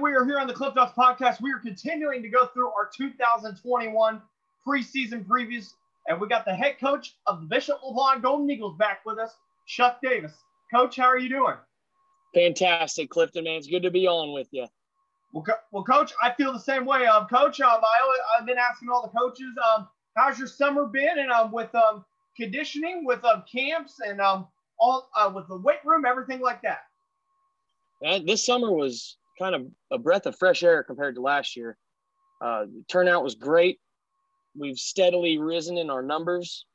We are here on the Cliff Notes podcast. We are continuing to go through our 2021 preseason previews. And we got the head coach of the Bishop LeBlond Golden Eagles back with us, Chuck Davis. Coach, how are you doing? Fantastic, Clifton, man. It's good to be on with you. Well, co- well Coach, I feel the same way. Um, Coach, um, I, I've been asking all the coaches, um, how's your summer been? And um, with um, conditioning, with um, camps, and um, all uh, with the weight room, everything like that. And this summer was kind of a breath of fresh air compared to last year. Uh, turnout was great. We've steadily risen in our numbers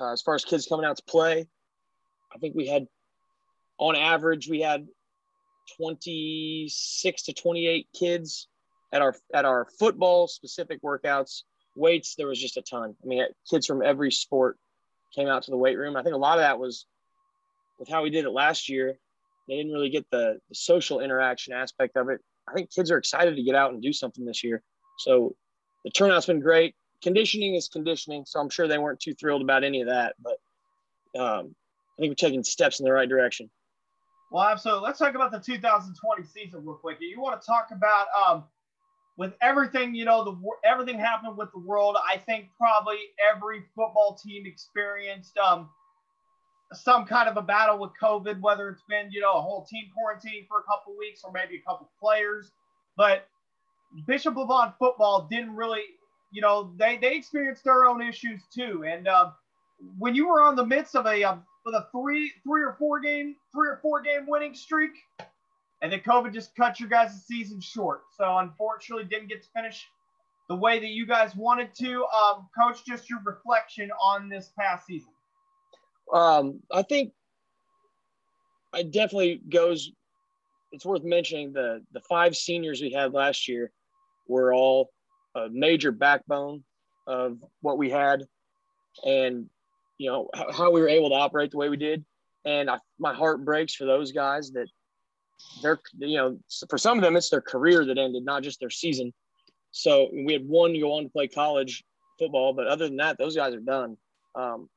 uh, as far as kids coming out to play. I think we had, on average, we had 26 to 28 kids at our at our football specific workouts. Weights, there was just a ton. I mean, kids from every sport came out to the weight room. I think a lot of that was with how we did it last year. They didn't really get the, the social interaction aspect of it. I think kids are excited to get out and do something this year. So the turnout's been great. Conditioning is conditioning, so I'm sure they weren't too thrilled about any of that. But um, I think we're taking steps in the right direction. Well, absolutely. Let's talk about the 2020 season real quick. You want to talk about um, with everything, you know, the everything happened with the world. I think probably every football team experienced um, some kind of a battle with COVID, whether it's been, you know, a whole team quarantine for a couple weeks or maybe a couple players. But Bishop LeBlond football didn't really, you know, they they experienced their own issues too. And uh, when you were on the midst of a uh, with a three three or four game three or four game winning streak, and then COVID just cut your guys' season short. So unfortunately, didn't get to finish the way that you guys wanted to. Um, Coach, just your reflection on this past season. Um, I think it definitely goes. It's worth mentioning the the five seniors we had last year were all a major backbone of what we had, and you know how, how we were able to operate the way we did. And I, my heart breaks for those guys that they're you know for some of them it's their career that ended, not just their season. So we had one go on to play college football, but other than that, those guys are done. Um,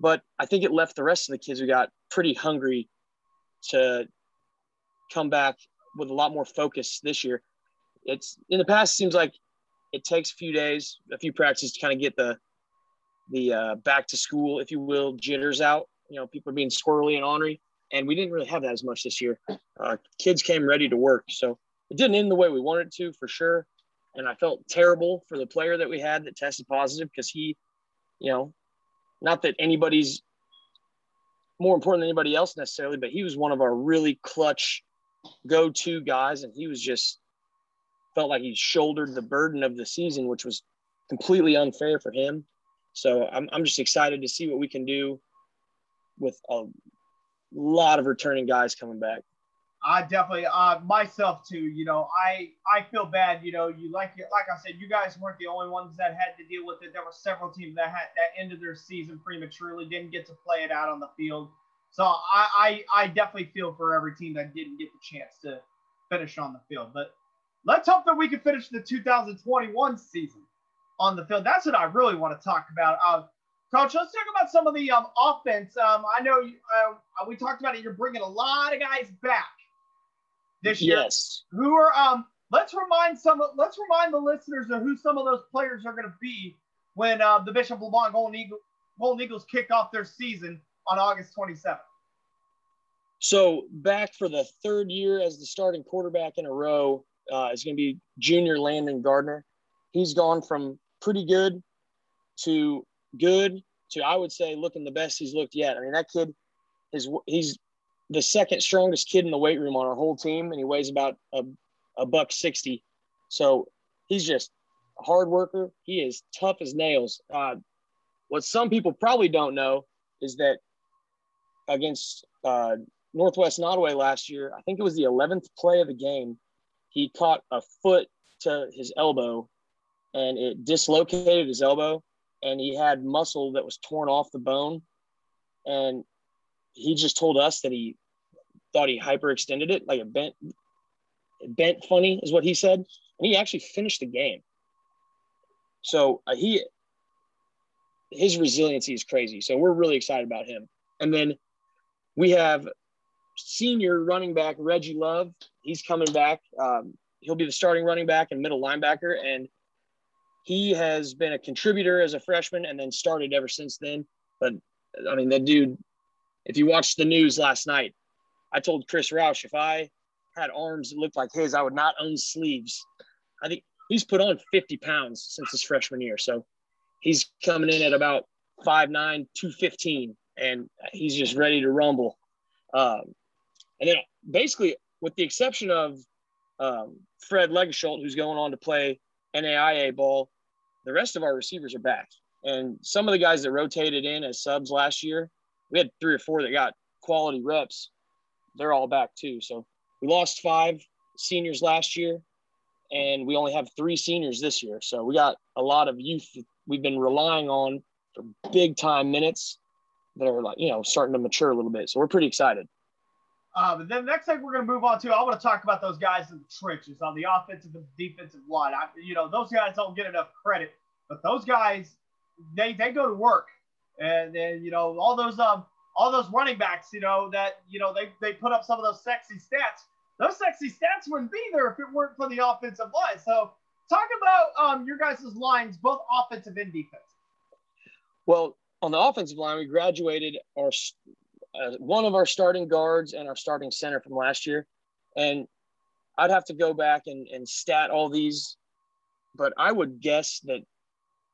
but I think it left the rest of the kids who got pretty hungry to come back with a lot more focus this year. It's in the past it seems like it takes a few days, a few practices to kind of get the the uh, back to school, if you will, jitters out. You know, people are being squirrely and ornery, and we didn't really have that as much this year. Uh, kids came ready to work, so it didn't end the way we wanted to for sure. And I felt terrible for the player that we had that tested positive because he, you know, not that anybody's more important than anybody else necessarily, but he was one of our really clutch go-to guys, and he was just felt like he shouldered the burden of the season, which was completely unfair for him. So I'm I'm just excited to see what we can do with a lot of returning guys coming back. I definitely uh, myself too. You know, I I feel bad. You know, you like like I said, you guys weren't the only ones that had to deal with it. There were several teams that had that ended their season prematurely, didn't get to play it out on the field. So I I, I definitely feel for every team that didn't get the chance to finish on the field. But let's hope that we can finish the 2021 season on the field. That's what I really want to talk about. Uh, Coach, let's talk about some of the um, offense. Um, I know you, uh, we talked about it. You're bringing a lot of guys back this year. Yes. Who are um? Let's remind some. Let's remind the listeners of who some of those players are going to be when uh, the Bishop LeBlond Golden, Eagle, Golden Eagles kick off their season on August 27th. So back for the third year as the starting quarterback in a row uh, is going to be junior Landon Gardner. He's gone from pretty good to good to I would say looking the best he's looked yet. I mean that kid is he's the second strongest kid in the weight room on our whole team, and he weighs about a, a buck sixty. So he's just a hard worker. He is tough as nails. Uh, what some people probably don't know is that against uh, Northwest Nodaway last year, I think it was the 11th play of the game, he caught a foot to his elbow and it dislocated his elbow and he had muscle that was torn off the bone and he just told us that he thought he hyperextended it like a bent bent funny is what he said. And he actually finished the game. So uh, he his resiliency is crazy. So we're really excited about him. And then we have senior running back Reggie Love, he's coming back. Um, he'll be the starting running back and middle linebacker, and he has been a contributor as a freshman and then started ever since then. But I mean, that dude, if you watched the news last night, I told Chris Roush if I had arms that looked like his, I would not own sleeves. I think he's put on 50 pounds since his freshman year. So he's coming in at about 5'9, 215, and he's just ready to rumble. Um, and then basically, with the exception of um, Fred Legasholt, who's going on to play NAIA ball, the rest of our receivers are back. And some of the guys that rotated in as subs last year, we had three or four that got quality reps. They're all back too. So we lost five seniors last year, and we only have three seniors this year. So we got a lot of youth we've been relying on for big time minutes that are like, you know, starting to mature a little bit. So we're pretty excited. Uh, but then the next thing we're going to move on to, I want to talk about those guys in the trenches on the offensive and defensive line. I, you know, those guys don't get enough credit, but those guys, they they go to work, and then you know all those um all those running backs, you know that you know they they put up some of those sexy stats. Those sexy stats wouldn't be there if it weren't for the offensive line. So talk about um your guys' lines, both offensive and defensive. Well, on the offensive line, we graduated our uh, one of our starting guards and our starting center from last year. And I'd have to go back and, and stat all these, but I would guess that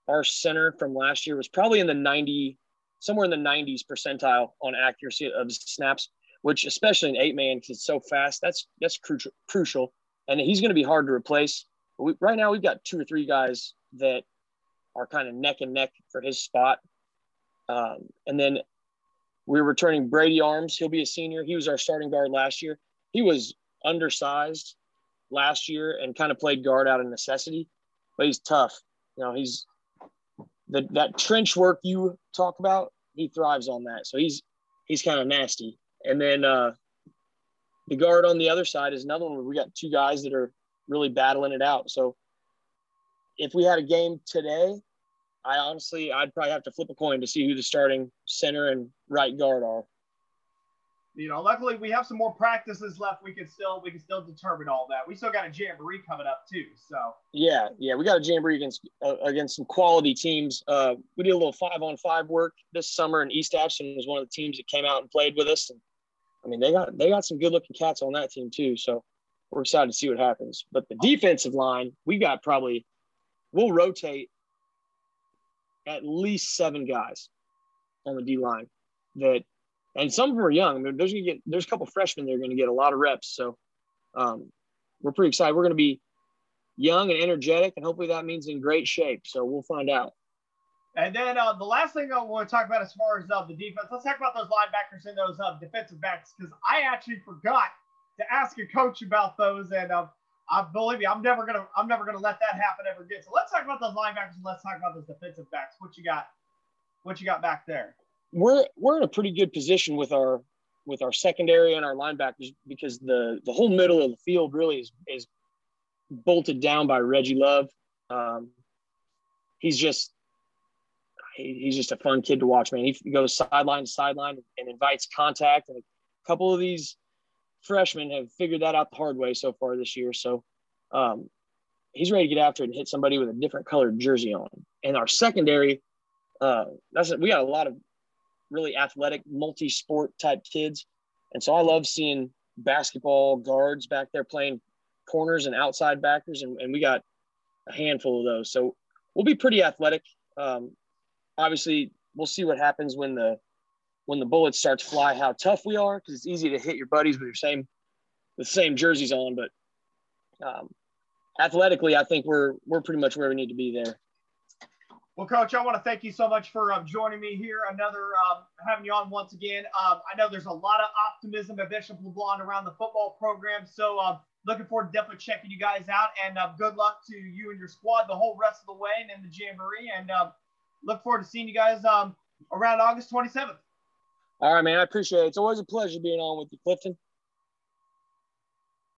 our center from last year was probably in the 90, somewhere in the 90s percentile on accuracy of snaps, which especially in eight man, because it's so fast, that's that's crucial. crucial. And he's going to be hard to replace. We, right now, we've got two or three guys that are kind of neck and neck for his spot. Um, and then we're returning Brady Arms. He'll be a senior. He was our starting guard last year. He was undersized last year and kind of played guard out of necessity, but he's tough. You know, he's the, that trench work you talk about. He thrives on that. So he's he's kind of nasty. And then uh, the guard on the other side is another one. Where we got two guys that are really battling it out. So if we had a game today, I honestly, I'd probably have to flip a coin to see who the starting center and right guard are. You know, luckily we have some more practices left. We can still we can still determine all that. We still got a jamboree coming up too. So yeah, yeah, we got a jamboree against uh, against some quality teams. Uh, we did a little five on five work this summer, and East Atchison was one of the teams that came out and played with us. And I mean, they got they got some good looking cats on that team too. So we're excited to see what happens. But the defensive line, we got probably we'll rotate at least seven guys on the D line that, and some of them are young. There's gonna get there's a couple freshmen that are gonna get a lot of reps. So um, we're pretty excited. We're gonna be young and energetic, and hopefully that means in great shape. So we'll find out. And then uh, the last thing I want to talk about as far as uh, the defense, let's talk about those linebackers and those uh, defensive backs because I actually forgot to ask a coach about those, and uh, I believe me, I'm never gonna I'm never gonna let that happen ever again. So let's talk about those linebackers and let's talk about those defensive backs. What you got? What you got back there? We're we're in a pretty good position with our with our secondary and our linebackers because the the whole middle of the field really is is bolted down by Reggie Love. Um, he's just he, he's just a fun kid to watch, man. He goes sideline to sideline and invites contact. And a couple of these freshmen have figured that out the hard way so far this year. So um, he's ready to get after it and hit somebody with a different colored jersey on. And our secondary, uh, that's we got a lot of really athletic, multi-sport type kids, and so I love seeing basketball guards back there playing corners and outside backers, and, and we got a handful of those. So we'll be pretty athletic. Um, obviously, we'll see what happens when the when the bullets start to fly how tough we are because it's easy to hit your buddies with your same the same jerseys on but um, athletically i think we're we're pretty much where we need to be there well coach i want to thank you so much for um, joining me here another um, having you on once again um, i know there's a lot of optimism at bishop leblond around the football program so um, looking forward to definitely checking you guys out and uh, good luck to you and your squad the whole rest of the way and in the jamboree and look forward to seeing you guys around august 27th all right, man. I appreciate it. It's always a pleasure being on with you, Clifton.